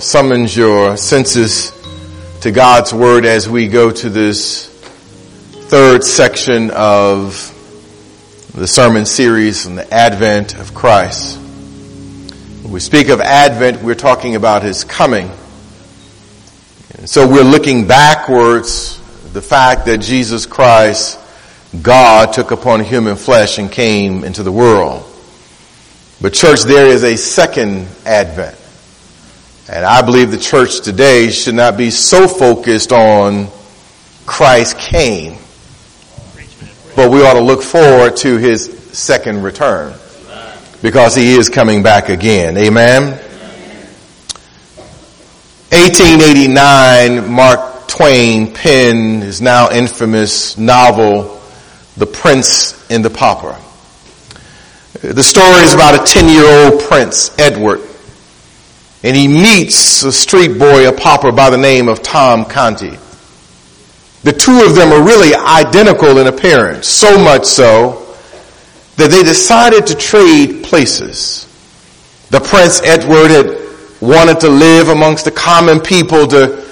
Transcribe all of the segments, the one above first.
summons your senses to God's Word as we go to this third section of the sermon series on the Advent of Christ. When we speak of Advent, we're talking about His coming. And so we're looking backwards, the fact that Jesus Christ, God, took upon human flesh and came into the world. But church, there is a second Advent. And I believe the church today should not be so focused on Christ came, but we ought to look forward to his second return because he is coming back again. Amen. 1889, Mark Twain penned his now infamous novel, The Prince and the Pauper. The story is about a 10 year old prince, Edward, and he meets a street boy, a pauper by the name of Tom Canty. The two of them are really identical in appearance, so much so that they decided to trade places. The Prince Edward had wanted to live amongst the common people to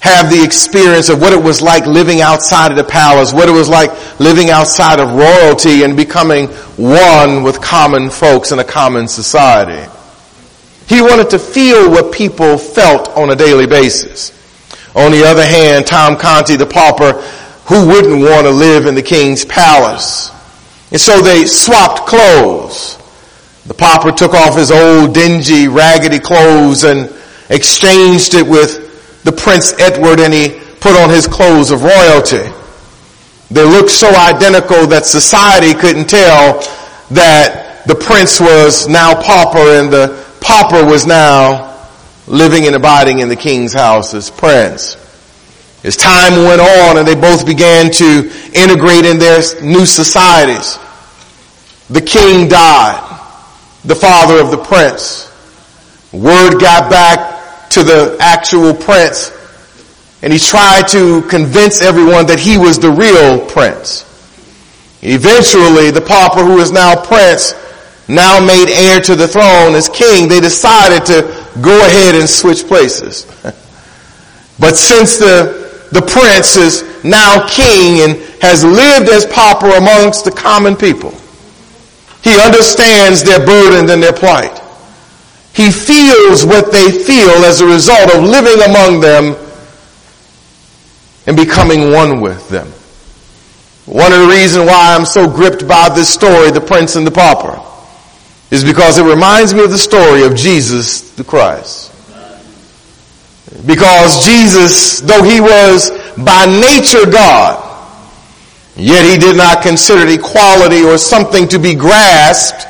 have the experience of what it was like living outside of the palace, what it was like living outside of royalty and becoming one with common folks in a common society. He wanted to feel what people felt on a daily basis. On the other hand, Tom Canty, the pauper, who wouldn't want to live in the king's palace? And so they swapped clothes. The pauper took off his old dingy, raggedy clothes and exchanged it with the Prince Edward and he put on his clothes of royalty. They looked so identical that society couldn't tell that the prince was now pauper and the pauper was now living and abiding in the king's house as prince. As time went on and they both began to integrate in their new societies, the king died, the father of the prince. Word got back to the actual prince and he tried to convince everyone that he was the real prince. Eventually, the pauper who is now prince now made heir to the throne as king, they decided to go ahead and switch places. but since the, the prince is now king and has lived as pauper amongst the common people, he understands their burden and their plight. He feels what they feel as a result of living among them and becoming one with them. One of the reasons why I'm so gripped by this story, the prince and the pauper, is because it reminds me of the story of Jesus the Christ. Because Jesus, though he was by nature God, yet he did not consider equality or something to be grasped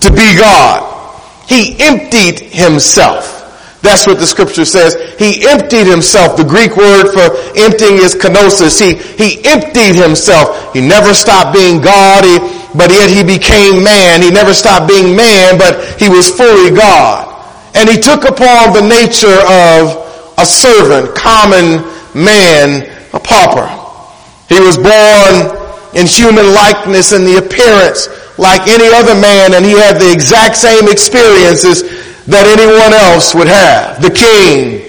to be God. He emptied himself. That's what the scripture says. He emptied himself. The Greek word for emptying is kenosis. He, he emptied himself. He never stopped being God. He, but yet he became man. He never stopped being man, but he was fully God. And he took upon the nature of a servant, common man, a pauper. He was born in human likeness and the appearance like any other man, and he had the exact same experiences that anyone else would have. The king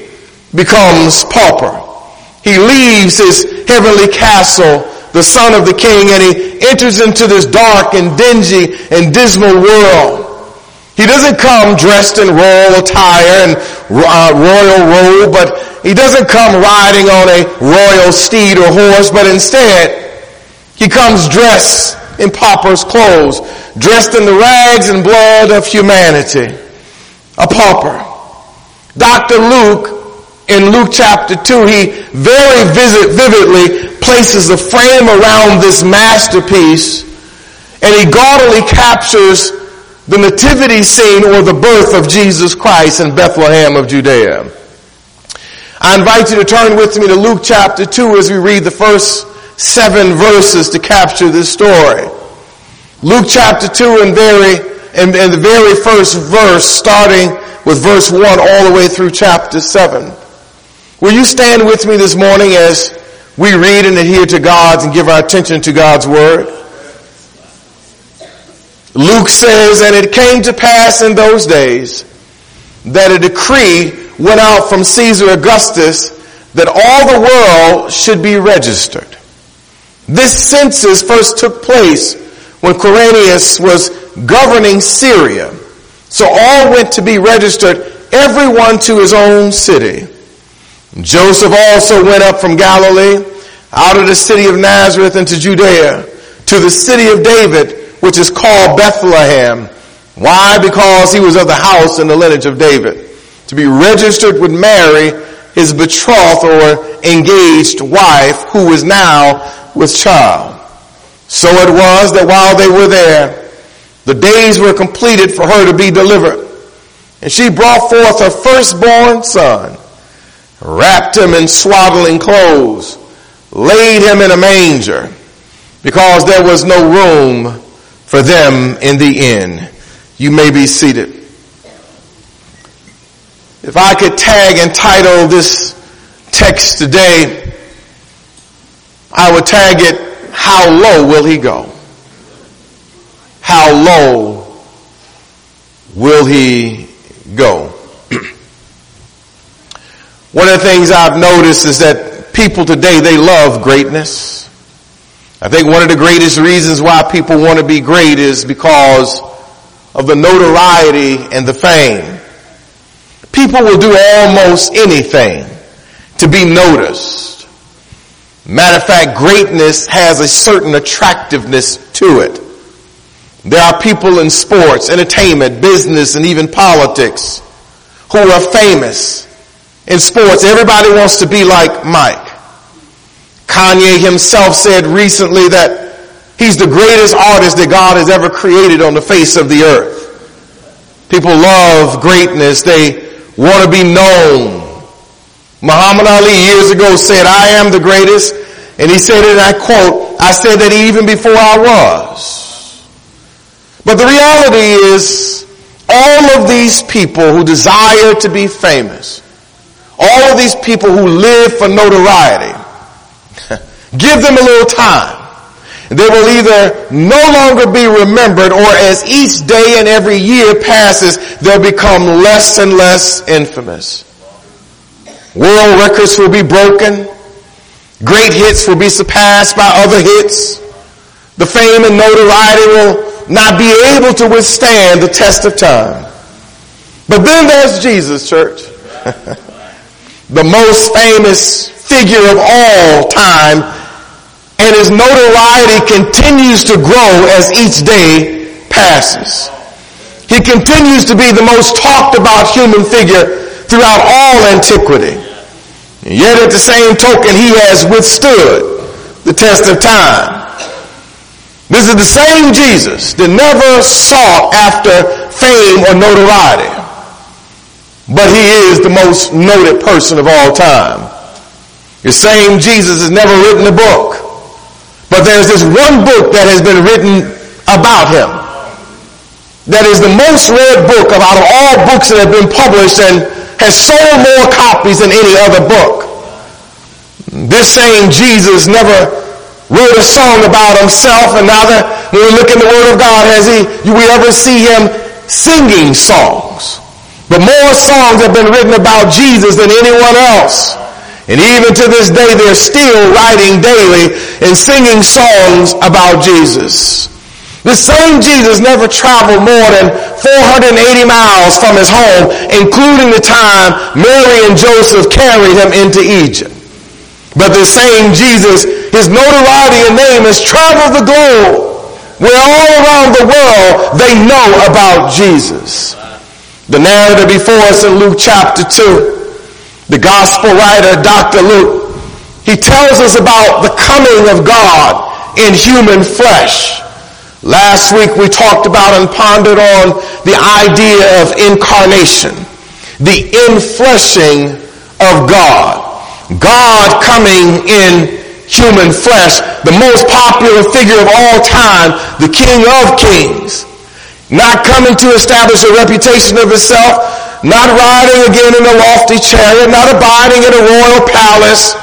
becomes pauper. He leaves his heavenly castle the son of the king, and he enters into this dark and dingy and dismal world. He doesn't come dressed in royal attire and uh, royal robe, but he doesn't come riding on a royal steed or horse, but instead, he comes dressed in pauper's clothes, dressed in the rags and blood of humanity. A pauper. Dr. Luke in Luke chapter 2, he very vivid, vividly places a frame around this masterpiece and he gaudily captures the nativity scene or the birth of Jesus Christ in Bethlehem of Judea. I invite you to turn with me to Luke chapter 2 as we read the first seven verses to capture this story. Luke chapter 2 and very, and, and the very first verse starting with verse 1 all the way through chapter 7. Will you stand with me this morning as we read and adhere to God's and give our attention to God's word? Luke says, and it came to pass in those days that a decree went out from Caesar Augustus that all the world should be registered. This census first took place when Quirinius was governing Syria. So all went to be registered, everyone to his own city. Joseph also went up from Galilee, out of the city of Nazareth into Judea, to the city of David, which is called Bethlehem. Why? Because he was of the house and the lineage of David. To be registered with Mary, his betrothed or engaged wife, who was now with child. So it was that while they were there, the days were completed for her to be delivered. And she brought forth her firstborn son, wrapped him in swaddling clothes, laid him in a manger, because there was no room for them in the inn. You may be seated. If I could tag and title this text today, I would tag it, how low will he go? How low will he go? One of the things I've noticed is that people today, they love greatness. I think one of the greatest reasons why people want to be great is because of the notoriety and the fame. People will do almost anything to be noticed. Matter of fact, greatness has a certain attractiveness to it. There are people in sports, entertainment, business, and even politics who are famous. In sports, everybody wants to be like Mike. Kanye himself said recently that he's the greatest artist that God has ever created on the face of the earth. People love greatness. They want to be known. Muhammad Ali years ago said, I am the greatest. And he said, it, and I quote, I said that even before I was. But the reality is, all of these people who desire to be famous, all of these people who live for notoriety, give them a little time. They will either no longer be remembered or as each day and every year passes, they'll become less and less infamous. World records will be broken. Great hits will be surpassed by other hits. The fame and notoriety will not be able to withstand the test of time. But then there's Jesus, church. the most famous figure of all time. And his notoriety continues to grow as each day passes. He continues to be the most talked about human figure throughout all antiquity. And yet at the same token, he has withstood the test of time. This is the same Jesus that never sought after fame or notoriety. But he is the most noted person of all time. The same Jesus has never written a book. But there's this one book that has been written about him. That is the most read book out of all books that have been published and has sold more copies than any other book. This same Jesus never wrote a song about himself, and neither, when we look in the Word of God, has he, Do we ever see him singing songs. But more songs have been written about Jesus than anyone else. And even to this day, they're still writing daily and singing songs about Jesus. The same Jesus never traveled more than 480 miles from his home, including the time Mary and Joseph carried him into Egypt. But the same Jesus, his notoriety and name has traveled the globe, where all around the world they know about Jesus. The narrative before us in Luke chapter 2, the gospel writer, Dr. Luke, he tells us about the coming of God in human flesh. Last week we talked about and pondered on the idea of incarnation, the infleshing of God. God coming in human flesh, the most popular figure of all time, the King of Kings. Not coming to establish a reputation of himself, not riding again in a lofty chariot, not abiding in a royal palace,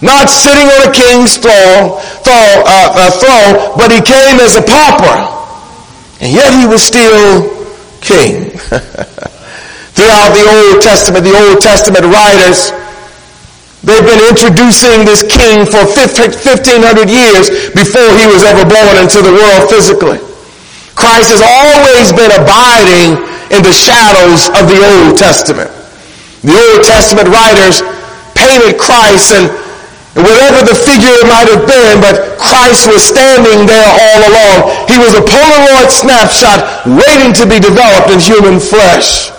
not sitting on a king's throne, throne, uh, uh, throne, but he came as a pauper. And yet he was still king. Throughout the Old Testament, the Old Testament writers, they've been introducing this king for 1500 years before he was ever born into the world physically. Christ has always been abiding in the shadows of the Old Testament. The Old Testament writers painted Christ and whatever the figure might have been, but Christ was standing there all along. He was a Polaroid snapshot waiting to be developed in human flesh.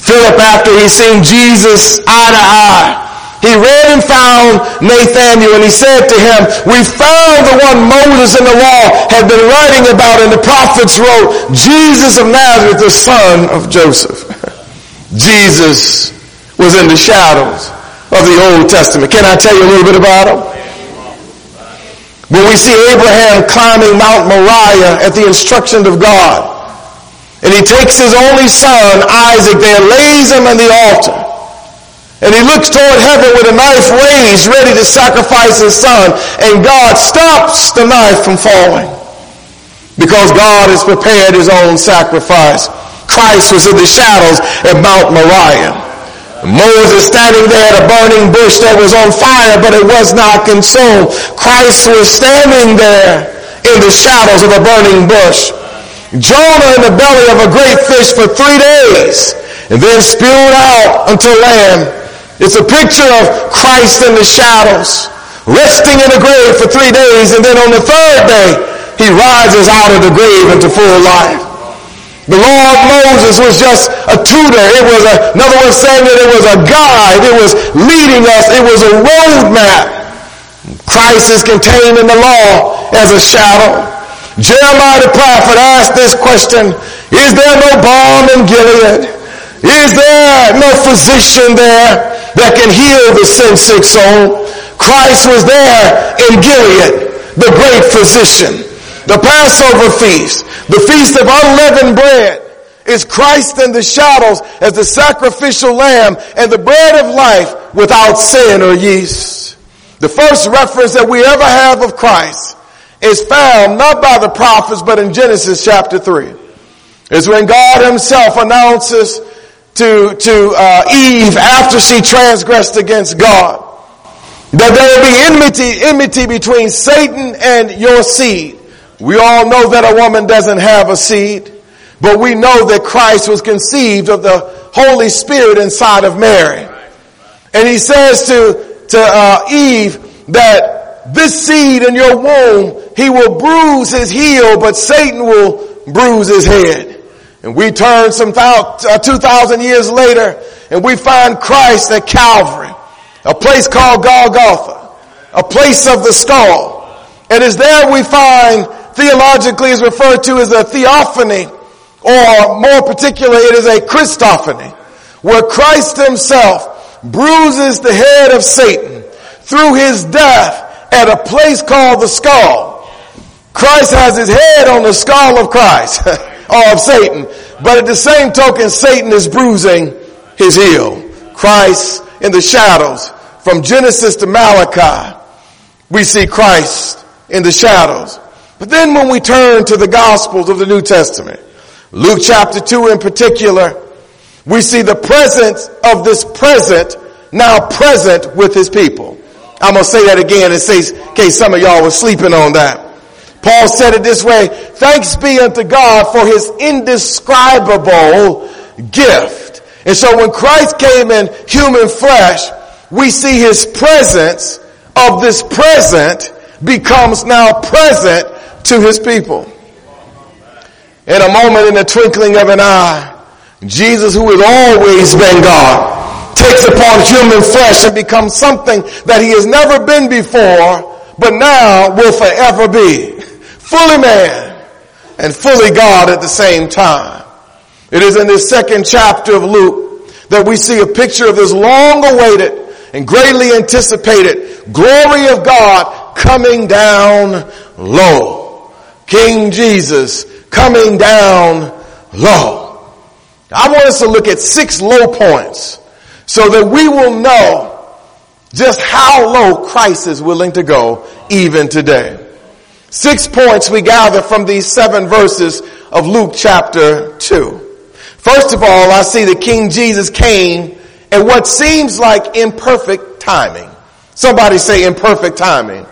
Philip, after he seen Jesus eye to eye, he read and found Nathanael and he said to him, we found the one Moses in the law had been writing about and the prophets wrote, Jesus of Nazareth, the son of Joseph. Jesus was in the shadows of the Old Testament. Can I tell you a little bit about him? When we see Abraham climbing Mount Moriah at the instruction of God, and he takes his only son, Isaac, there, lays him on the altar. And he looks toward heaven with a knife raised, ready to sacrifice his son. And God stops the knife from falling. Because God has prepared his own sacrifice. Christ was in the shadows at Mount Moriah. Moses standing there at a burning bush that was on fire, but it was not consumed. Christ was standing there in the shadows of a burning bush. Jonah in the belly of a great fish for three days and then spewed out unto land. It's a picture of Christ in the shadows, resting in the grave for three days and then on the third day, he rises out of the grave into full life. The law of Moses was just a tutor. It was a, another one saying that it was a guide. It was leading us. It was a roadmap. Christ is contained in the law as a shadow. Jeremiah the prophet asked this question, is there no balm in Gilead? Is there no physician there that can heal the sin sick soul? Christ was there in Gilead, the great physician. The Passover feast, the feast of unleavened bread, is Christ in the shadows as the sacrificial lamb and the bread of life without sin or yeast. The first reference that we ever have of Christ is found not by the prophets, but in Genesis chapter 3. It's when God himself announces to, to uh, Eve after she transgressed against God that there will be enmity, enmity between Satan and your seed. We all know that a woman doesn't have a seed, but we know that Christ was conceived of the Holy Spirit inside of Mary. And he says to, to uh, Eve that this seed in your womb, he will bruise his heel, but Satan will bruise his head. And we turn some uh, 2,000 years later and we find Christ at Calvary, a place called Golgotha, a place of the skull. And it's there we find theologically is referred to as a theophany or more particularly it is a Christophany where Christ himself bruises the head of Satan through his death at a place called the skull. Christ has his head on the skull of Christ, of Satan. But at the same token, Satan is bruising his heel. Christ in the shadows. From Genesis to Malachi, we see Christ in the shadows. But then when we turn to the Gospels of the New Testament, Luke chapter 2 in particular, we see the presence of this present now present with his people. I'm going to say that again in case some of y'all were sleeping on that. Paul said it this way, thanks be unto God for his indescribable gift. And so when Christ came in human flesh, we see his presence of this present becomes now present to his people. In a moment, in the twinkling of an eye, Jesus, who has always been God, takes upon human flesh and becomes something that he has never been before, but now will forever be. Fully man and fully God at the same time. It is in this second chapter of Luke that we see a picture of this long awaited and greatly anticipated glory of God coming down low. King Jesus coming down low. I want us to look at six low points so that we will know just how low Christ is willing to go even today. Six points we gather from these seven verses of Luke chapter 2. First of all, I see that King Jesus came at what seems like imperfect timing. Somebody say imperfect timing.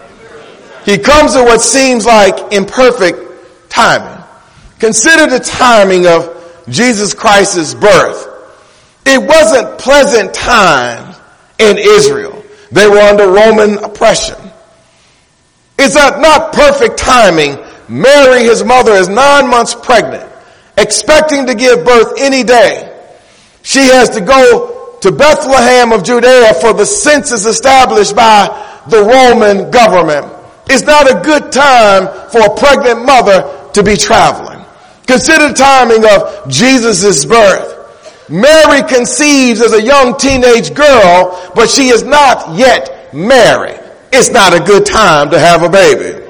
He comes at what seems like imperfect timing. Consider the timing of Jesus Christ's birth. It wasn't pleasant times in Israel. They were under Roman oppression. It's not perfect timing. Mary, his mother, is nine months pregnant, expecting to give birth any day. She has to go to Bethlehem of Judea for the census established by the Roman government. It's not a good time for a pregnant mother to be traveling. Consider the timing of Jesus' birth. Mary conceives as a young teenage girl, but she is not yet married. It's not a good time to have a baby.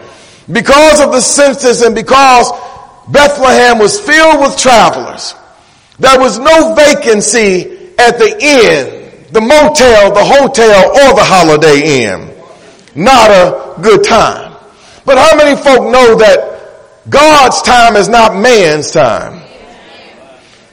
Because of the census and because Bethlehem was filled with travelers, there was no vacancy at the inn, the motel, the hotel, or the holiday inn. Not a good time. But how many folk know that God's time is not man's time?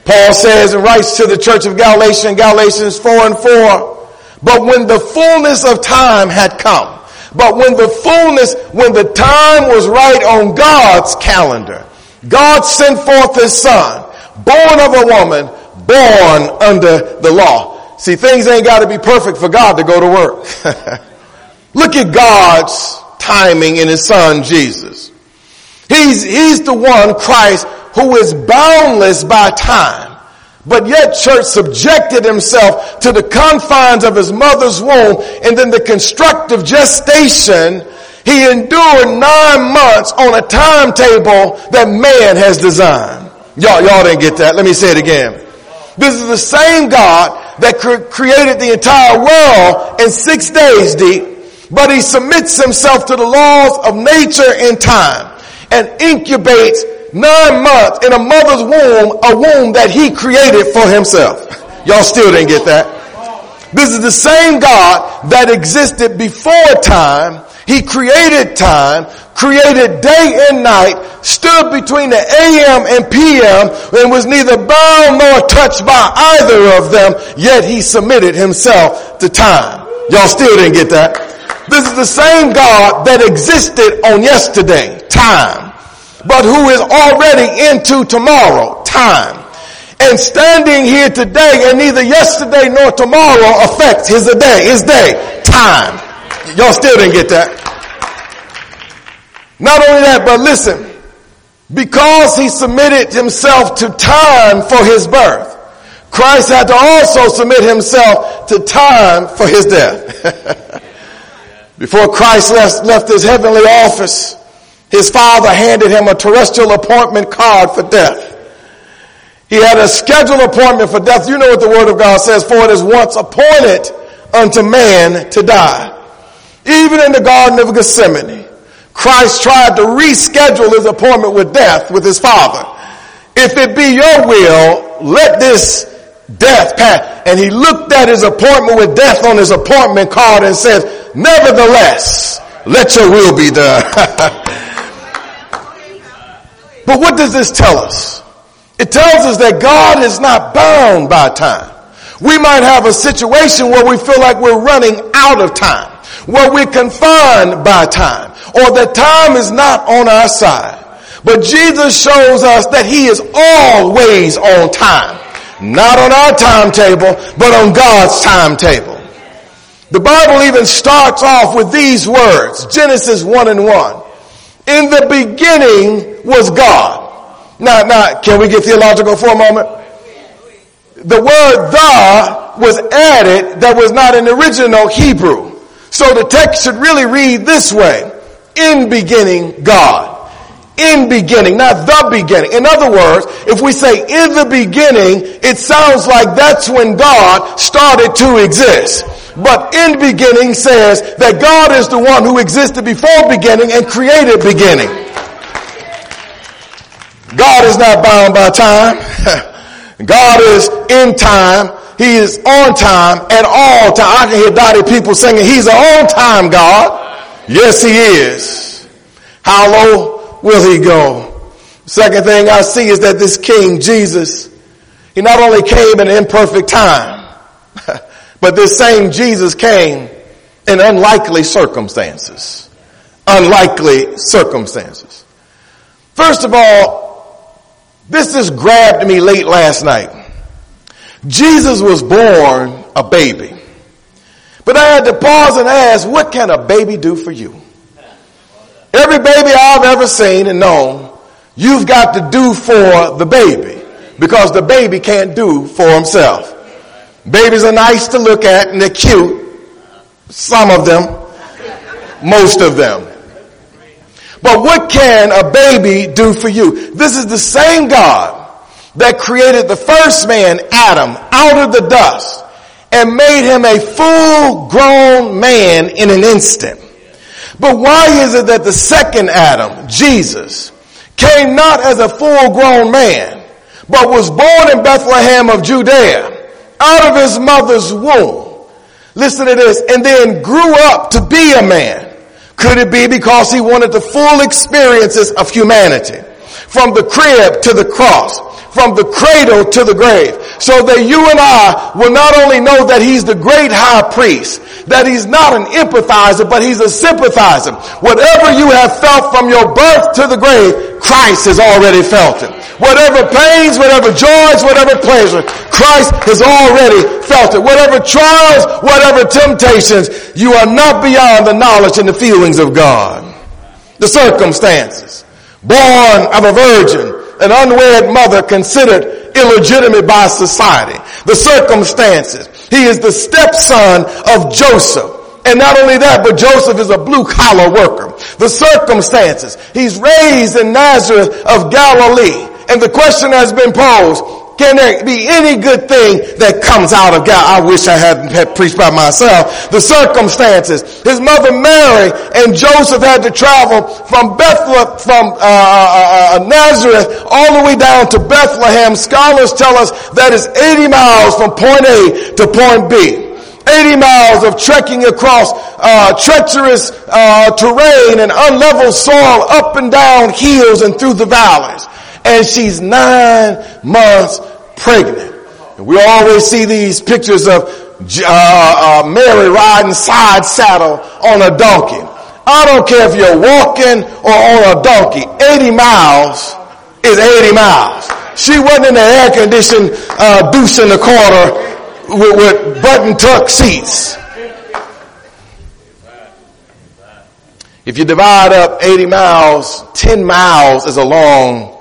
Paul says and writes to the church of Galatians, Galatians 4 and 4, but when the fullness of time had come, but when the fullness, when the time was right on God's calendar, God sent forth his son, born of a woman, born under the law. See, things ain't got to be perfect for God to go to work. Look at God's timing in his son Jesus. He's, he's the one, Christ, who is boundless by time. But yet church subjected himself to the confines of his mother's womb and then the constructive gestation. He endured nine months on a timetable that man has designed. Y'all, y'all didn't get that. Let me say it again. This is the same God that cre- created the entire world in six days deep, but he submits himself to the laws of nature and time and incubates nine months in a mother's womb, a womb that he created for himself. Y'all still didn't get that. This is the same God that existed before time. He created time, created day and night, stood between the AM and PM, and was neither bound nor touched by either of them, yet he submitted himself to time. Y'all still didn't get that. This is the same God that existed on yesterday, time but who is already into tomorrow, time. And standing here today and neither yesterday nor tomorrow affects his day, his day, time. Y'all still didn't get that. Not only that, but listen, because he submitted himself to time for his birth, Christ had to also submit himself to time for his death. Before Christ left, left his heavenly office, his father handed him a terrestrial appointment card for death. He had a scheduled appointment for death. You know what the word of God says, for it is once appointed unto man to die. Even in the Garden of Gethsemane, Christ tried to reschedule his appointment with death with his father. If it be your will, let this death pass. And he looked at his appointment with death on his appointment card and said, nevertheless, let your will be done. But what does this tell us? It tells us that God is not bound by time. We might have a situation where we feel like we're running out of time, where we're confined by time, or that time is not on our side. But Jesus shows us that he is always on time. Not on our timetable, but on God's timetable. The Bible even starts off with these words, Genesis 1 and 1. In the beginning was God. Now, now, can we get theological for a moment? The word the was added that was not in the original Hebrew. So the text should really read this way. In beginning, God. In beginning, not the beginning. In other words, if we say in the beginning, it sounds like that's when God started to exist. But in beginning says that God is the one who existed before beginning and created beginning. God is not bound by time. God is in time. He is on time at all time. I can hear Dottie Peoples singing, He's an on time God. Yes, He is. How low will He go? Second thing I see is that this King Jesus, He not only came in imperfect time, but this same Jesus came in unlikely circumstances. Unlikely circumstances. First of all, this just grabbed me late last night. Jesus was born a baby. But I had to pause and ask, what can a baby do for you? Every baby I've ever seen and known, you've got to do for the baby because the baby can't do for himself. Babies are nice to look at and they're cute. Some of them. Most of them. But what can a baby do for you? This is the same God that created the first man, Adam, out of the dust and made him a full grown man in an instant. But why is it that the second Adam, Jesus, came not as a full grown man, but was born in Bethlehem of Judea, out of his mother's womb? Listen to this, and then grew up to be a man. Could it be because he wanted the full experiences of humanity? From the crib to the cross, from the cradle to the grave so that you and I will not only know that he's the great high priest, that he's not an empathizer, but he's a sympathizer. Whatever you have felt from your birth to the grave, Christ has already felt it. Whatever pains, whatever joys, whatever pleasure, Christ has already felt it. Whatever trials, whatever temptations, you are not beyond the knowledge and the feelings of God. The circumstances. Born of a virgin, an unwed mother considered illegitimate by society. The circumstances. He is the stepson of Joseph. And not only that, but Joseph is a blue collar worker. The circumstances. He's raised in Nazareth of Galilee. And the question has been posed, can there be any good thing that comes out of God? I wish I hadn't had preached by myself. The circumstances. His mother Mary and Joseph had to travel from Bethlehem, from uh, uh, uh, Nazareth all the way down to Bethlehem. Scholars tell us that is 80 miles from point A to point B. 80 miles of trekking across uh, treacherous uh, terrain and unlevel soil up and down hills and through the valleys and she's nine months pregnant. And we always see these pictures of uh, uh, Mary riding side saddle on a donkey. I don't care if you're walking or on a donkey. 80 miles is 80 miles. She wasn't in the air conditioned uh, deuce in the corner with, with button tuck seats. If you divide up 80 miles, 10 miles is a long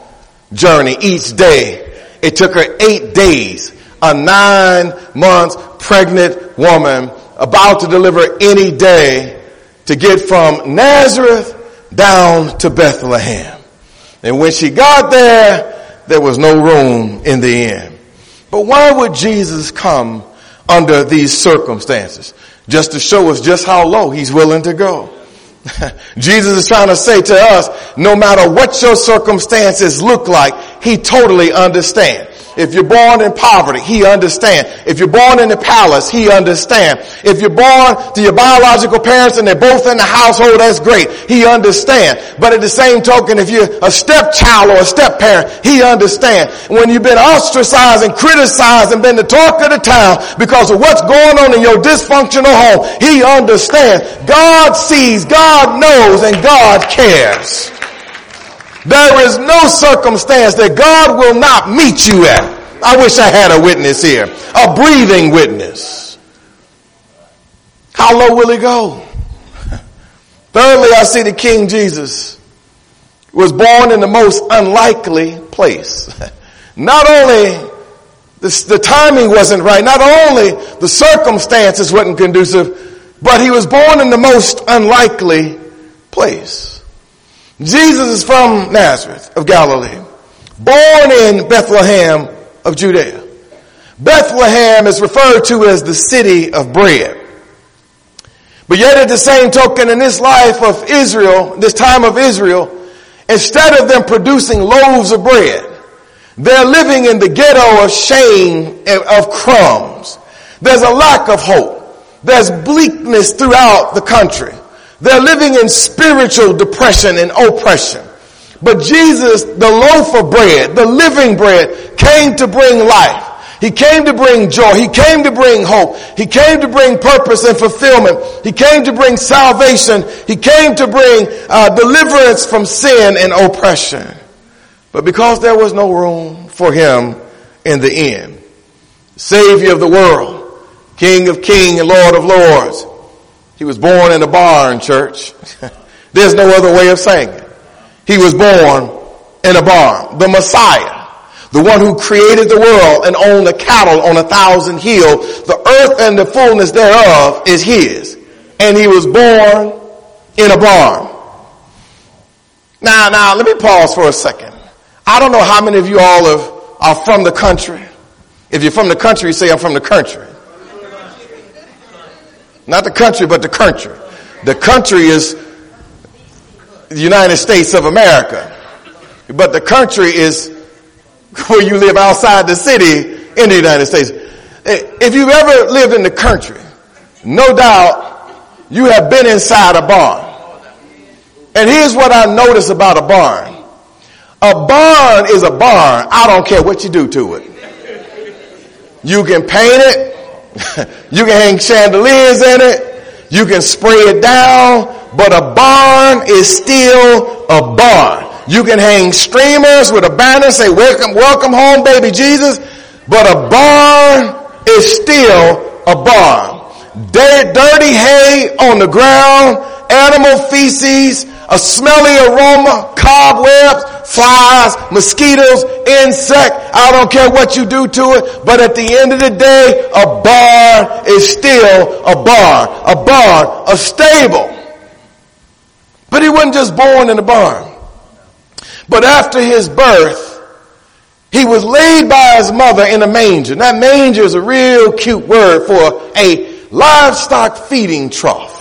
journey each day. It took her eight days. A nine months pregnant woman about to deliver any day to get from Nazareth down to Bethlehem. And when she got there, there was no room in the inn. But why would Jesus come under these circumstances? Just to show us just how low he's willing to go. Jesus is trying to say to us, no matter what your circumstances look like, He totally understands. If you're born in poverty, he understands. If you're born in the palace, he understands. If you're born to your biological parents and they're both in the household, that's great. He understands. But at the same token, if you're a stepchild or a stepparent, he understands. When you've been ostracized and criticized and been the talk of the town because of what's going on in your dysfunctional home, he understands. God sees, God knows, and God cares. There is no circumstance that God will not meet you at. I wish I had a witness here. A breathing witness. How low will he go? Thirdly, I see the King Jesus was born in the most unlikely place. Not only the, the timing wasn't right, not only the circumstances wasn't conducive, but he was born in the most unlikely place. Jesus is from Nazareth of Galilee, born in Bethlehem of Judea. Bethlehem is referred to as the city of bread. But yet at the same token in this life of Israel, this time of Israel, instead of them producing loaves of bread, they're living in the ghetto of shame and of crumbs. There's a lack of hope. There's bleakness throughout the country. They're living in spiritual depression and oppression. But Jesus, the loaf of bread, the living bread, came to bring life. He came to bring joy. He came to bring hope. He came to bring purpose and fulfillment. He came to bring salvation. He came to bring uh, deliverance from sin and oppression. But because there was no room for him in the end, Savior of the world, King of kings and Lord of lords, he was born in a barn, church. There's no other way of saying it. He was born in a barn. The Messiah, the one who created the world and owned the cattle on a thousand hills, the earth and the fullness thereof is his. And he was born in a barn. Now, now, let me pause for a second. I don't know how many of you all have, are from the country. If you're from the country, say, I'm from the country. Not the country, but the country. The country is the United States of America. But the country is where you live outside the city in the United States. If you've ever lived in the country, no doubt you have been inside a barn. And here's what I notice about a barn. A barn is a barn. I don't care what you do to it. You can paint it. you can hang chandeliers in it. You can spray it down. But a barn is still a barn. You can hang streamers with a banner say, welcome, welcome home, baby Jesus. But a barn is still a barn. Dirty hay on the ground, animal feces, a smelly aroma, cobwebs, flies, mosquitoes, insect. I don't care what you do to it, but at the end of the day, a barn is still a barn, a barn, a stable. But he wasn't just born in a barn. But after his birth, he was laid by his mother in a manger. That manger is a real cute word for a livestock feeding trough.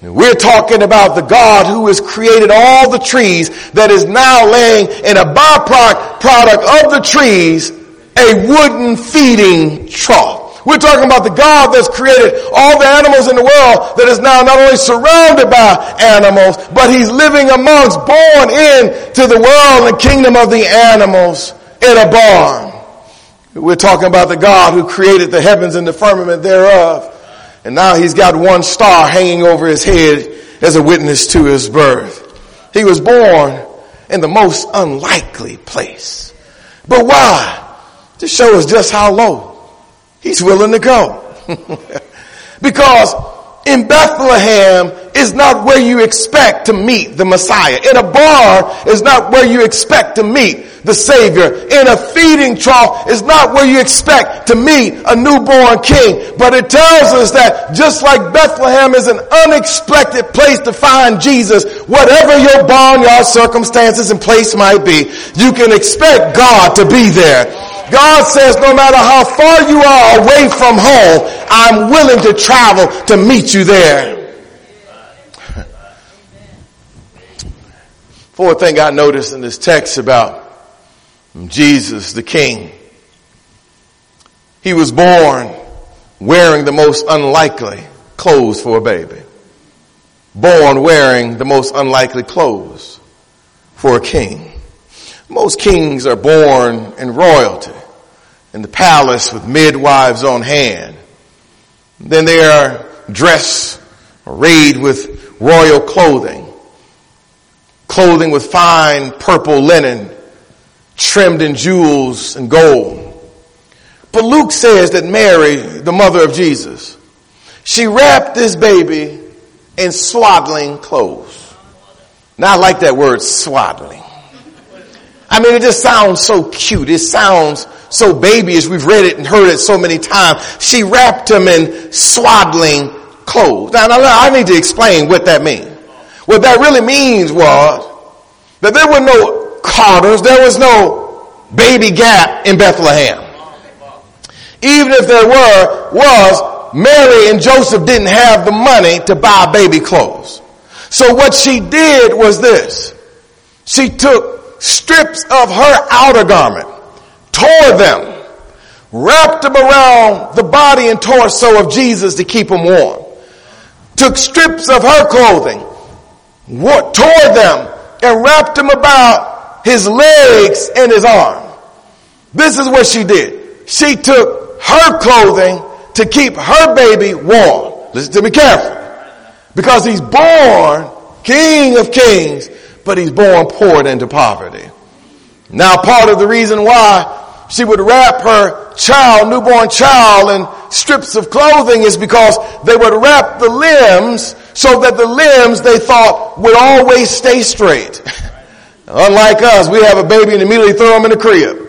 We're talking about the God who has created all the trees that is now laying in a byproduct of the trees a wooden feeding trough. We're talking about the God that's created all the animals in the world that is now not only surrounded by animals, but he's living amongst, born into the world and kingdom of the animals in a barn. We're talking about the God who created the heavens and the firmament thereof and now he's got one star hanging over his head as a witness to his birth. He was born in the most unlikely place. But why? To show us just how low he's willing to go. because in Bethlehem is not where you expect to meet the Messiah. In a bar is not where you expect to meet the Savior. In a feeding trough is not where you expect to meet a newborn king. But it tells us that just like Bethlehem is an unexpected place to find Jesus, whatever your barnyard circumstances and place might be, you can expect God to be there. God says no matter how far you are away from home, I'm willing to travel to meet you there. Fourth thing I noticed in this text about Jesus the King. He was born wearing the most unlikely clothes for a baby. Born wearing the most unlikely clothes for a king. Most kings are born in royalty, in the palace with midwives on hand. Then they are dressed, arrayed with royal clothing, clothing with fine purple linen, trimmed in jewels and gold. But Luke says that Mary, the mother of Jesus, she wrapped this baby in swaddling clothes. Now I like that word swaddling. I mean, it just sounds so cute. It sounds so babyish. We've read it and heard it so many times. She wrapped him in swaddling clothes. Now, now I need to explain what that means. What that really means was that there were no Carters, there was no baby gap in Bethlehem. Even if there were, was Mary and Joseph didn't have the money to buy baby clothes. So what she did was this. She took strips of her outer garment, tore them, wrapped them around the body and torso of Jesus to keep him warm. Took strips of her clothing, tore them, and wrapped them about his legs and his arm. This is what she did. She took her clothing to keep her baby warm. Listen to me carefully. Because he's born King of kings, but he's born poor into poverty. Now part of the reason why she would wrap her child, newborn child in strips of clothing is because they would wrap the limbs so that the limbs they thought would always stay straight. Unlike us, we have a baby and immediately throw them in the crib.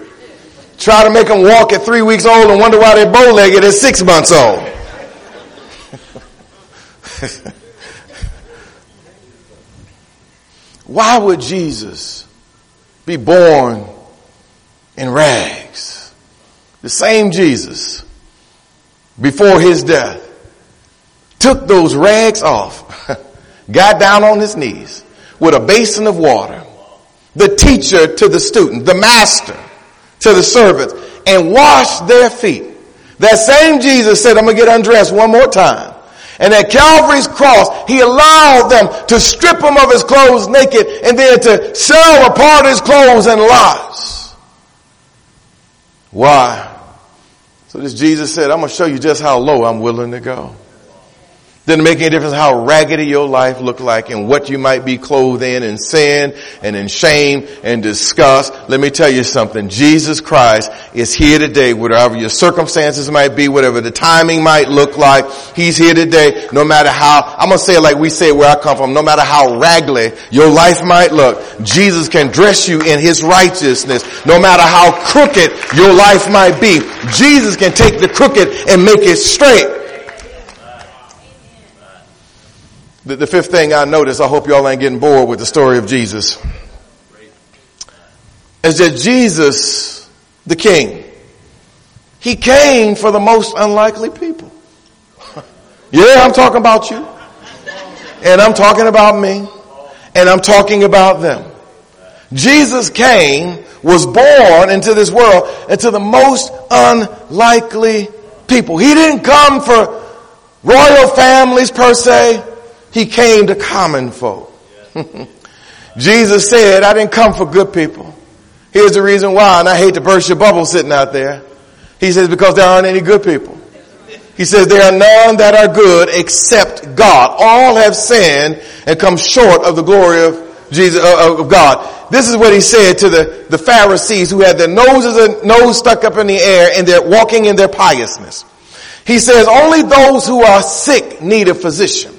Try to make them walk at three weeks old and wonder why they're bow-legged at six months old. why would Jesus be born in rags? The same Jesus before his death took those rags off, got down on his knees with a basin of water, the teacher to the student, the master to the servants and washed their feet. That same Jesus said, I'm going to get undressed one more time. And at Calvary's cross, he allowed them to strip him of his clothes naked and then to sell apart his clothes and lies. Why? So this Jesus said, I'm going to show you just how low I'm willing to go. Doesn't make any difference how raggedy your life look like and what you might be clothed in in sin and in shame and disgust. Let me tell you something. Jesus Christ is here today, whatever your circumstances might be, whatever the timing might look like. He's here today, no matter how, I'm gonna say it like we say where I come from, no matter how raggedy your life might look, Jesus can dress you in His righteousness. No matter how crooked your life might be, Jesus can take the crooked and make it straight. The, the fifth thing I notice, I hope y'all ain't getting bored with the story of Jesus, is that Jesus, the King, He came for the most unlikely people. yeah, I'm talking about you. And I'm talking about me. And I'm talking about them. Jesus came, was born into this world, into the most unlikely people. He didn't come for royal families per se. He came to common folk. Jesus said, I didn't come for good people. Here's the reason why, and I hate to burst your bubble sitting out there. He says, because there aren't any good people. He says, there are none that are good except God. All have sinned and come short of the glory of Jesus, uh, of God. This is what he said to the, the Pharisees who had their noses and nose stuck up in the air and they're walking in their piousness. He says, only those who are sick need a physician.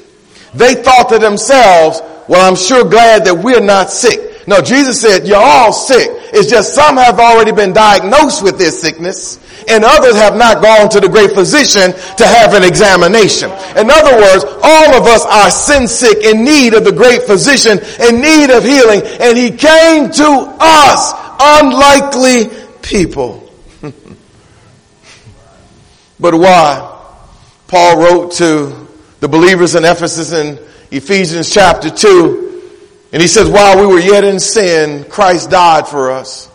They thought to themselves, well, I'm sure glad that we're not sick. No, Jesus said, you're all sick. It's just some have already been diagnosed with this sickness and others have not gone to the great physician to have an examination. In other words, all of us are sin sick in need of the great physician, in need of healing, and he came to us, unlikely people. but why? Paul wrote to the believers in Ephesus in Ephesians chapter 2. And he says, while we were yet in sin, Christ died for us.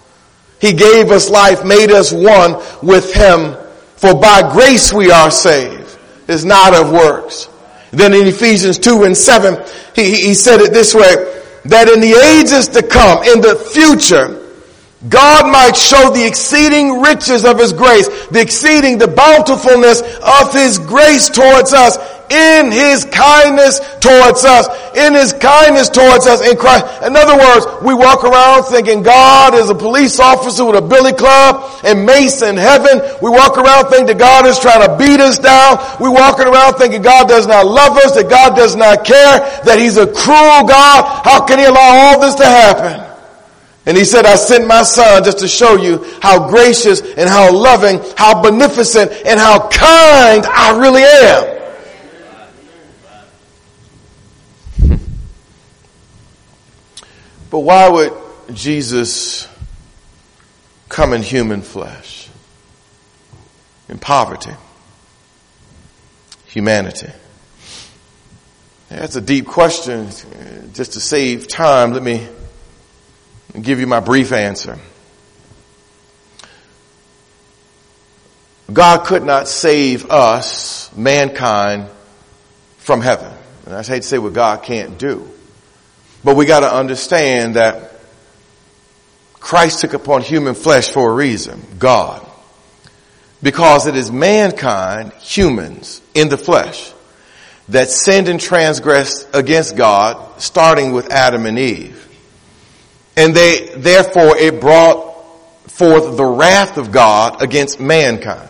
He gave us life, made us one with him. For by grace we are saved. It's not of works. Then in Ephesians 2 and 7, he, he said it this way, that in the ages to come, in the future, God might show the exceeding riches of His grace, the exceeding, the bountifulness of His grace towards us in His kindness towards us, in His kindness towards us in Christ. In other words, we walk around thinking God is a police officer with a billy club and mace in heaven. We walk around thinking God is trying to beat us down. We walking around thinking God does not love us, that God does not care, that He's a cruel God. How can He allow all this to happen? And he said, I sent my son just to show you how gracious and how loving, how beneficent and how kind I really am. But why would Jesus come in human flesh? In poverty. Humanity. That's a deep question. Just to save time, let me give you my brief answer. God could not save us, mankind, from heaven. And I hate to say what God can't do. But we got to understand that Christ took upon human flesh for a reason, God. Because it is mankind, humans, in the flesh, that sinned and transgressed against God, starting with Adam and Eve. And they, therefore, it brought forth the wrath of God against mankind.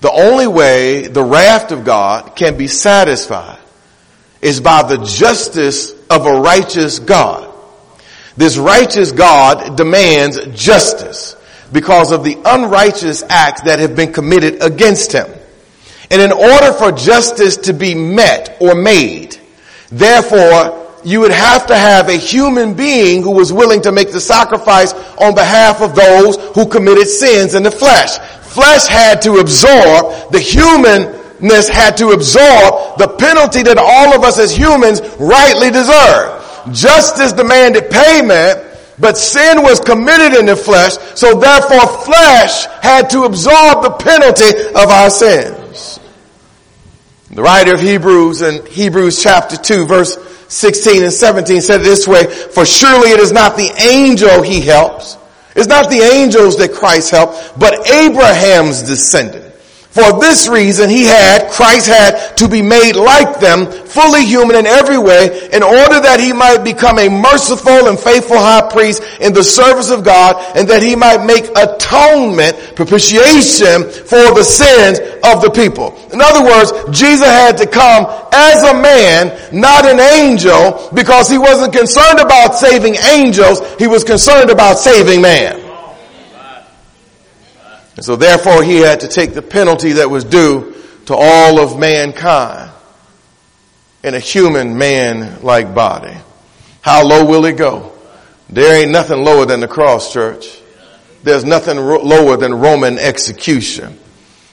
The only way the wrath of God can be satisfied is by the justice of a righteous God. This righteous God demands justice because of the unrighteous acts that have been committed against him. And in order for justice to be met or made, therefore, you would have to have a human being who was willing to make the sacrifice on behalf of those who committed sins in the flesh. Flesh had to absorb, the humanness had to absorb the penalty that all of us as humans rightly deserve. Justice demanded payment, but sin was committed in the flesh, so therefore flesh had to absorb the penalty of our sins. The writer of Hebrews in Hebrews chapter 2 verse 16 and 17 said this way, for surely it is not the angel he helps. It's not the angels that Christ helped, but Abraham's descendant. For this reason, he had, Christ had to be made like them, fully human in every way, in order that he might become a merciful and faithful high priest in the service of God, and that he might make atonement, propitiation for the sins of the people. In other words, Jesus had to come as a man, not an angel, because he wasn't concerned about saving angels, he was concerned about saving man. And so therefore he had to take the penalty that was due to all of mankind in a human man-like body. How low will it go? There ain't nothing lower than the cross, church. There's nothing ro- lower than Roman execution.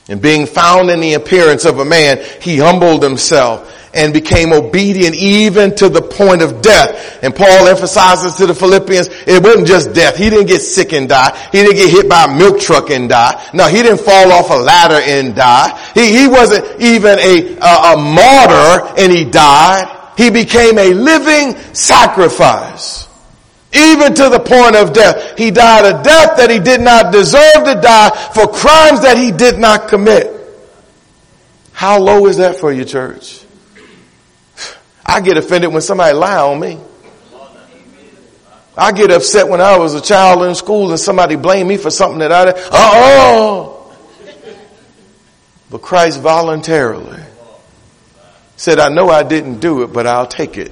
And being found in the appearance of a man, he humbled himself and became obedient even to the point of death. And Paul emphasizes to the Philippians, it wasn't just death. He didn't get sick and die. He didn't get hit by a milk truck and die. No, he didn't fall off a ladder and die. He, he wasn't even a, a, a martyr and he died. He became a living sacrifice. Even to the point of death. He died a death that he did not deserve to die for crimes that he did not commit. How low is that for you, church? I get offended when somebody lie on me. I get upset when I was a child in school and somebody blamed me for something that I did. Oh! But Christ voluntarily said, I know I didn't do it, but I'll take it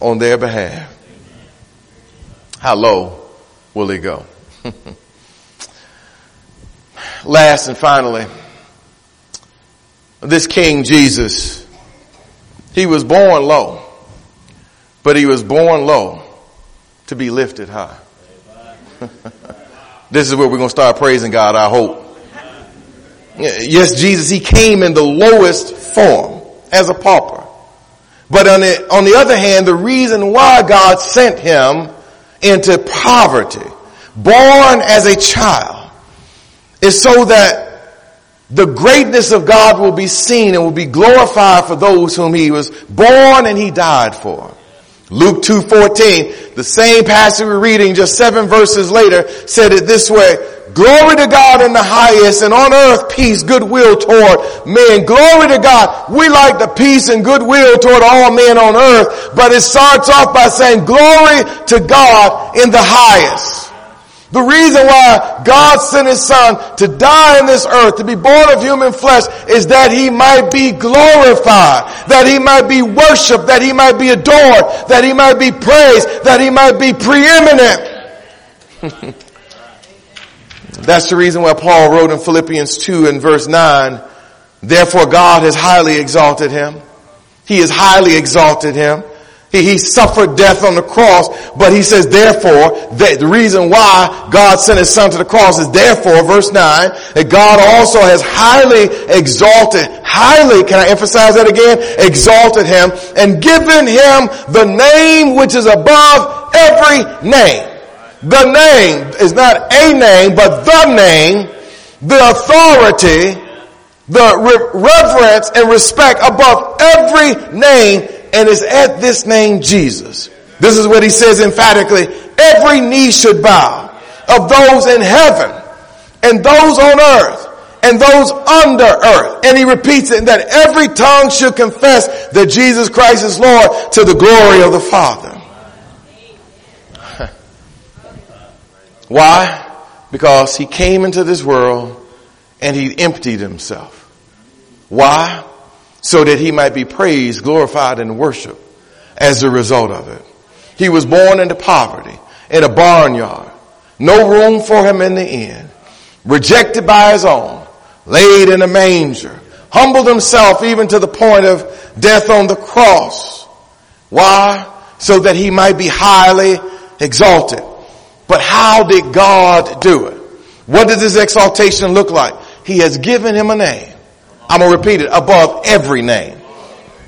on their behalf. How low will he go? Last and finally, this King Jesus he was born low, but he was born low to be lifted high. this is where we're going to start praising God, I hope. Yes, Jesus, he came in the lowest form as a pauper. But on the, on the other hand, the reason why God sent him into poverty, born as a child, is so that the greatness of God will be seen and will be glorified for those whom he was born and he died for. Luke 2.14, the same passage we're reading just seven verses later said it this way, Glory to God in the highest and on earth peace, goodwill toward men. Glory to God. We like the peace and goodwill toward all men on earth, but it starts off by saying glory to God in the highest. The reason why God sent his son to die in this earth, to be born of human flesh, is that he might be glorified, that he might be worshiped, that he might be adored, that he might be praised, that he might be preeminent. That's the reason why Paul wrote in Philippians 2 and verse 9, therefore God has highly exalted him. He has highly exalted him he, he suffered death on the cross, but he says therefore, that the reason why God sent his son to the cross is therefore, verse 9, that God also has highly exalted, highly, can I emphasize that again? Exalted him and given him the name which is above every name. The name is not a name, but the name, the authority, the re- reverence and respect above every name and is at this name Jesus. This is what he says emphatically. Every knee should bow of those in heaven and those on earth and those under earth. And he repeats it that every tongue should confess that Jesus Christ is Lord to the glory of the Father. Why? Because he came into this world and he emptied himself. Why? So that he might be praised, glorified, and worshiped as a result of it. He was born into poverty in a barnyard. No room for him in the inn. Rejected by his own. Laid in a manger. Humbled himself even to the point of death on the cross. Why? So that he might be highly exalted. But how did God do it? What does this exaltation look like? He has given him a name. I'm going to repeat it. Above every name.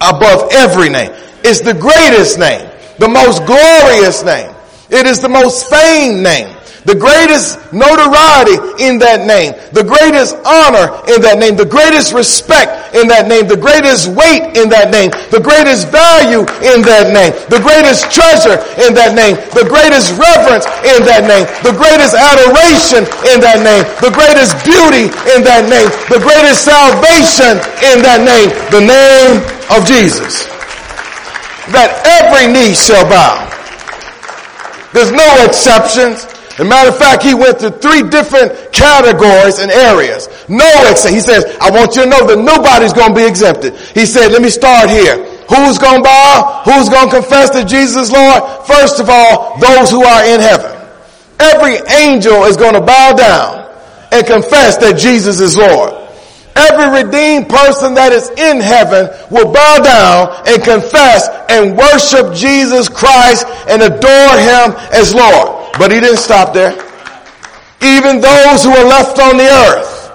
Above every name. It's the greatest name. The most glorious name. It is the most famed name. The greatest notoriety in that name. The greatest honor in that name. The greatest respect in that name. The greatest weight in that name. The greatest value in that name. The greatest treasure in that name. The greatest reverence in that name. The greatest adoration in that name. The greatest beauty in that name. The greatest salvation in that name. The name of Jesus. That every knee shall bow. There's no exceptions. A matter of fact, he went through three different categories and areas. No exception. He says, I want you to know that nobody's going to be exempted. He said, let me start here. Who's going to bow? Who's going to confess that Jesus is Lord? First of all, those who are in heaven. Every angel is going to bow down and confess that Jesus is Lord. Every redeemed person that is in heaven will bow down and confess and worship Jesus Christ and adore him as Lord. But he didn't stop there. Even those who are left on the earth,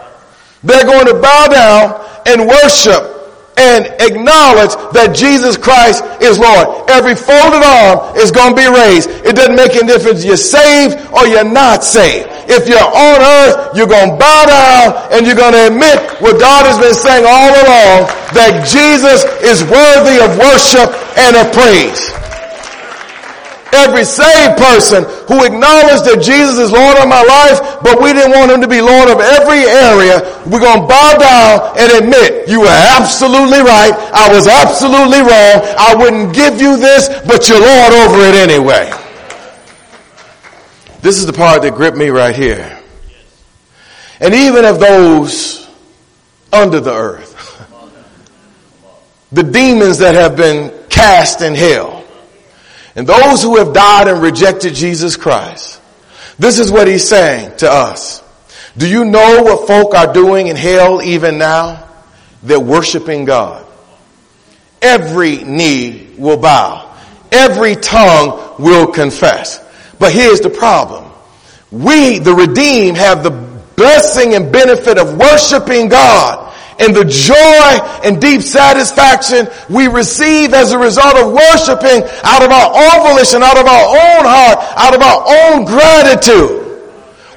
they're going to bow down and worship and acknowledge that Jesus Christ is Lord. Every folded arm is going to be raised. It doesn't make any difference you're saved or you're not saved. If you're on earth, you're going to bow down and you're going to admit what God has been saying all along, that Jesus is worthy of worship and of praise every saved person who acknowledged that Jesus is Lord of my life, but we didn't want him to be Lord of every area. We're going to bow down and admit you were absolutely right. I was absolutely wrong. I wouldn't give you this, but you're Lord over it anyway. This is the part that gripped me right here. And even of those under the earth, the demons that have been cast in hell, and those who have died and rejected Jesus Christ, this is what he's saying to us. Do you know what folk are doing in hell even now? They're worshiping God. Every knee will bow. Every tongue will confess. But here's the problem. We, the redeemed, have the blessing and benefit of worshiping God and the joy and deep satisfaction we receive as a result of worshiping out of our own volition, out of our own heart, out of our own gratitude.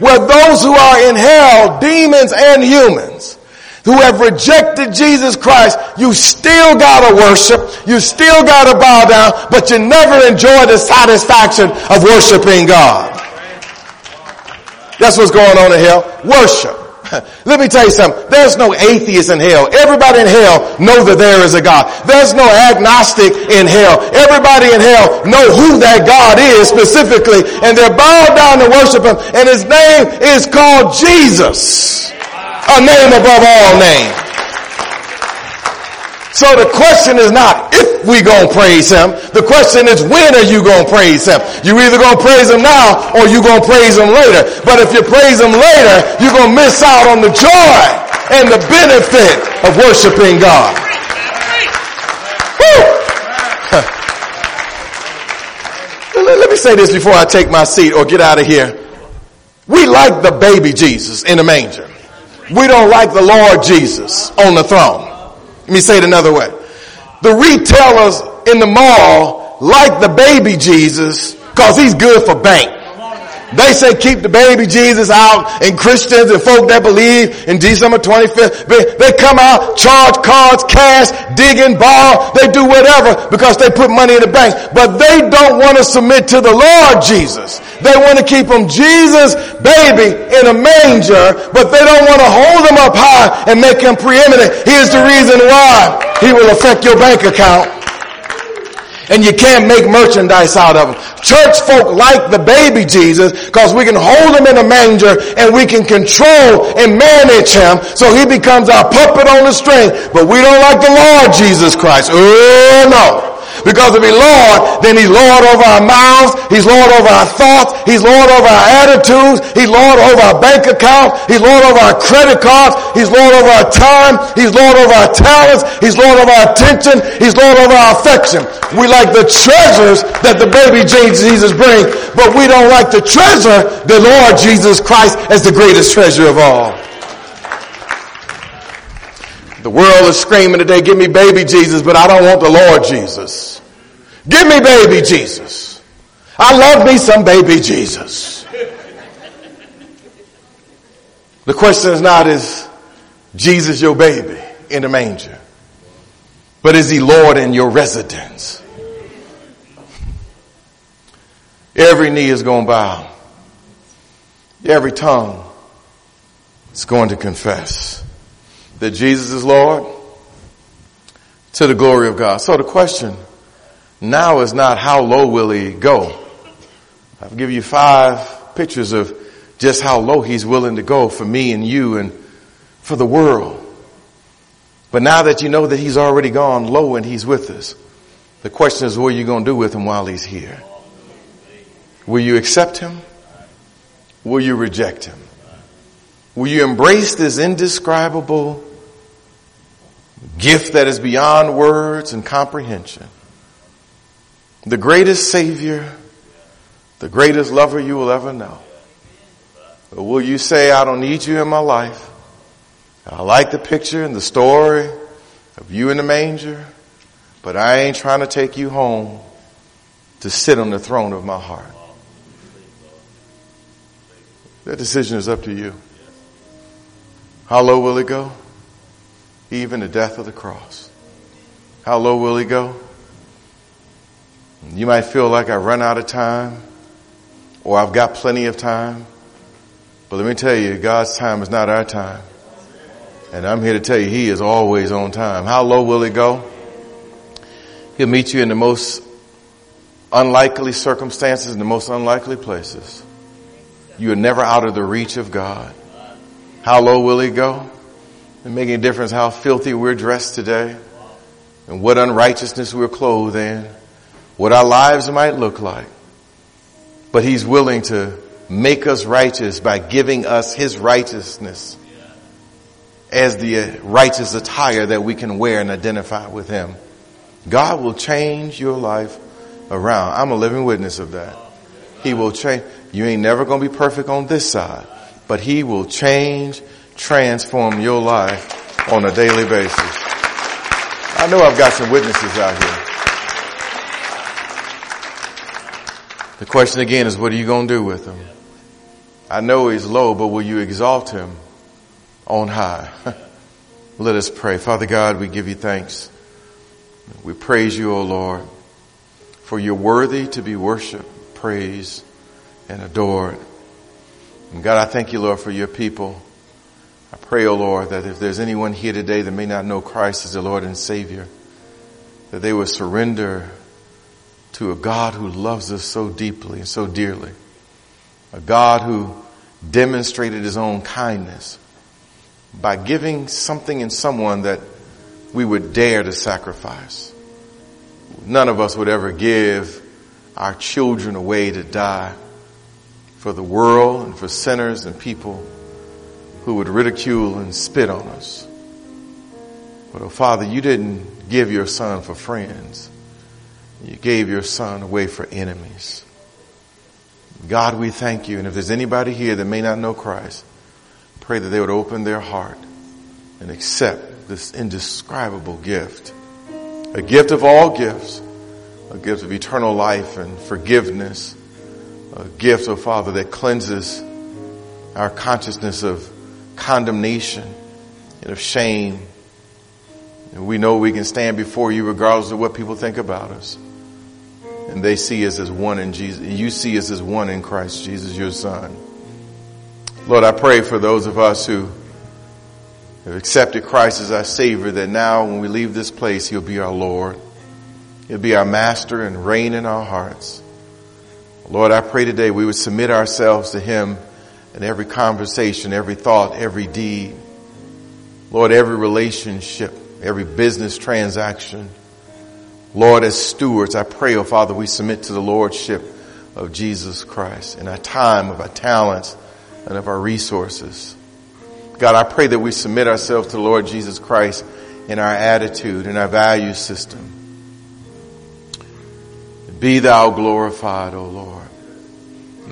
Where those who are in hell, demons and humans, who have rejected Jesus Christ, you still gotta worship, you still gotta bow down, but you never enjoy the satisfaction of worshiping God. That's what's going on in hell. Worship. Let me tell you something. There's no atheist in hell. Everybody in hell know that there is a God. There's no agnostic in hell. Everybody in hell know who that God is specifically and they're bowed down to worship him and his name is called Jesus. A name above all names. So the question is not if we gonna praise him. The question is when are you gonna praise him? You either gonna praise him now or you gonna praise him later. But if you praise him later, you're gonna miss out on the joy and the benefit of worshiping God. Let me say this before I take my seat or get out of here. We like the baby Jesus in the manger. We don't like the Lord Jesus on the throne. Let me say it another way. The retailers in the mall like the baby Jesus because he's good for bank. They say keep the baby Jesus out and Christians and folk that believe in December 25th, they come out, charge cards, cash, dig and borrow. They do whatever because they put money in the bank. But they don't want to submit to the Lord Jesus. They want to keep him Jesus baby in a manger, but they don't want to hold him up high and make him preeminent. Here's the reason why. He will affect your bank account and you can't make merchandise out of them. Church folk like the baby Jesus because we can hold him in a manger and we can control and manage him so he becomes our puppet on the string. But we don't like the Lord Jesus Christ. Oh no. Because if he's Lord, then he's Lord over our mouths, he's Lord over our thoughts, he's Lord over our attitudes, he's Lord over our bank account, he's Lord over our credit cards, he's Lord over our time, he's Lord over our talents, he's Lord over our attention, he's Lord over our affection. We like the treasures that the baby Jesus brings, but we don't like to treasure the Lord Jesus Christ as the greatest treasure of all. The world is screaming today, give me baby Jesus, but I don't want the Lord Jesus. Give me baby Jesus. I love me some baby Jesus. The question is not is Jesus your baby in the manger, but is he Lord in your residence? Every knee is going to bow. Every tongue is going to confess that Jesus is Lord to the glory of God. So the question now is not how low will he go? I'll give you five pictures of just how low he's willing to go for me and you and for the world. But now that you know that he's already gone low and he's with us, the question is what are you going to do with him while he's here? Will you accept him? Will you reject him? Will you embrace this indescribable gift that is beyond words and comprehension? The greatest Savior, the greatest lover you will ever know. Or will you say, I don't need you in my life? I like the picture and the story of you in the manger, but I ain't trying to take you home to sit on the throne of my heart. That decision is up to you. How low will it go? Even the death of the cross. How low will he go? You might feel like I run out of time or I've got plenty of time. But let me tell you, God's time is not our time. And I'm here to tell you, He is always on time. How low will He go? He'll meet you in the most unlikely circumstances, in the most unlikely places. You are never out of the reach of God. How low will He go? It make any difference how filthy we're dressed today and what unrighteousness we're clothed in, what our lives might look like. But He's willing to make us righteous by giving us His righteousness as the righteous attire that we can wear and identify with Him. God will change your life around. I'm a living witness of that. He will change. You ain't never going to be perfect on this side, but He will change transform your life on a daily basis. I know I've got some witnesses out here. The question again is, what are you going to do with him? I know he's low, but will you exalt him on high? Let us pray. Father God, we give you thanks. We praise you, O Lord, for you're worthy to be worshiped, praised, and adored. And God, I thank you, Lord, for your people. I pray, O oh Lord, that if there's anyone here today that may not know Christ as the Lord and Savior, that they would surrender to a God who loves us so deeply and so dearly. A God who demonstrated his own kindness by giving something in someone that we would dare to sacrifice. None of us would ever give our children away to die for the world and for sinners and people who would ridicule and spit on us. But oh Father, you didn't give your son for friends. You gave your son away for enemies. God, we thank you. And if there's anybody here that may not know Christ, pray that they would open their heart and accept this indescribable gift. A gift of all gifts. A gift of eternal life and forgiveness. a gift, oh Father, that cleanses our consciousness of condemnation and of shame. And we know we can stand before you regardless of what people think about us. And they see us as one in Jesus. And you see us as one in Christ Jesus, your son. Lord, I pray for those of us who have accepted Christ as our Savior that now when we leave this place, He'll be our Lord. He'll be our Master and reign in our hearts. Lord, I pray today we would submit ourselves to Him in every conversation, every thought, every deed. Lord, every relationship, every business transaction. Lord, as stewards, I pray, oh Father, we submit to the Lordship of Jesus Christ in our time, of our talents, and of our resources. God, I pray that we submit ourselves to the Lord Jesus Christ in our attitude, in our value system. Be thou glorified, O Lord.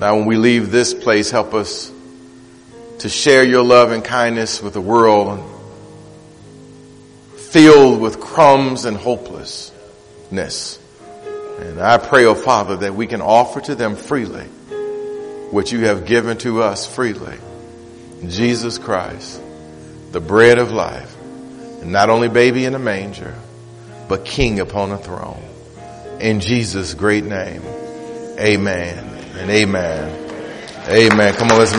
Now when we leave this place, help us to share your love and kindness with the world filled with crumbs and hopelessness. And I pray, oh Father, that we can offer to them freely what you have given to us freely. Jesus Christ, the bread of life, and not only baby in a manger, but king upon a throne. In Jesus' great name, amen and amen. Amen. Come on, let's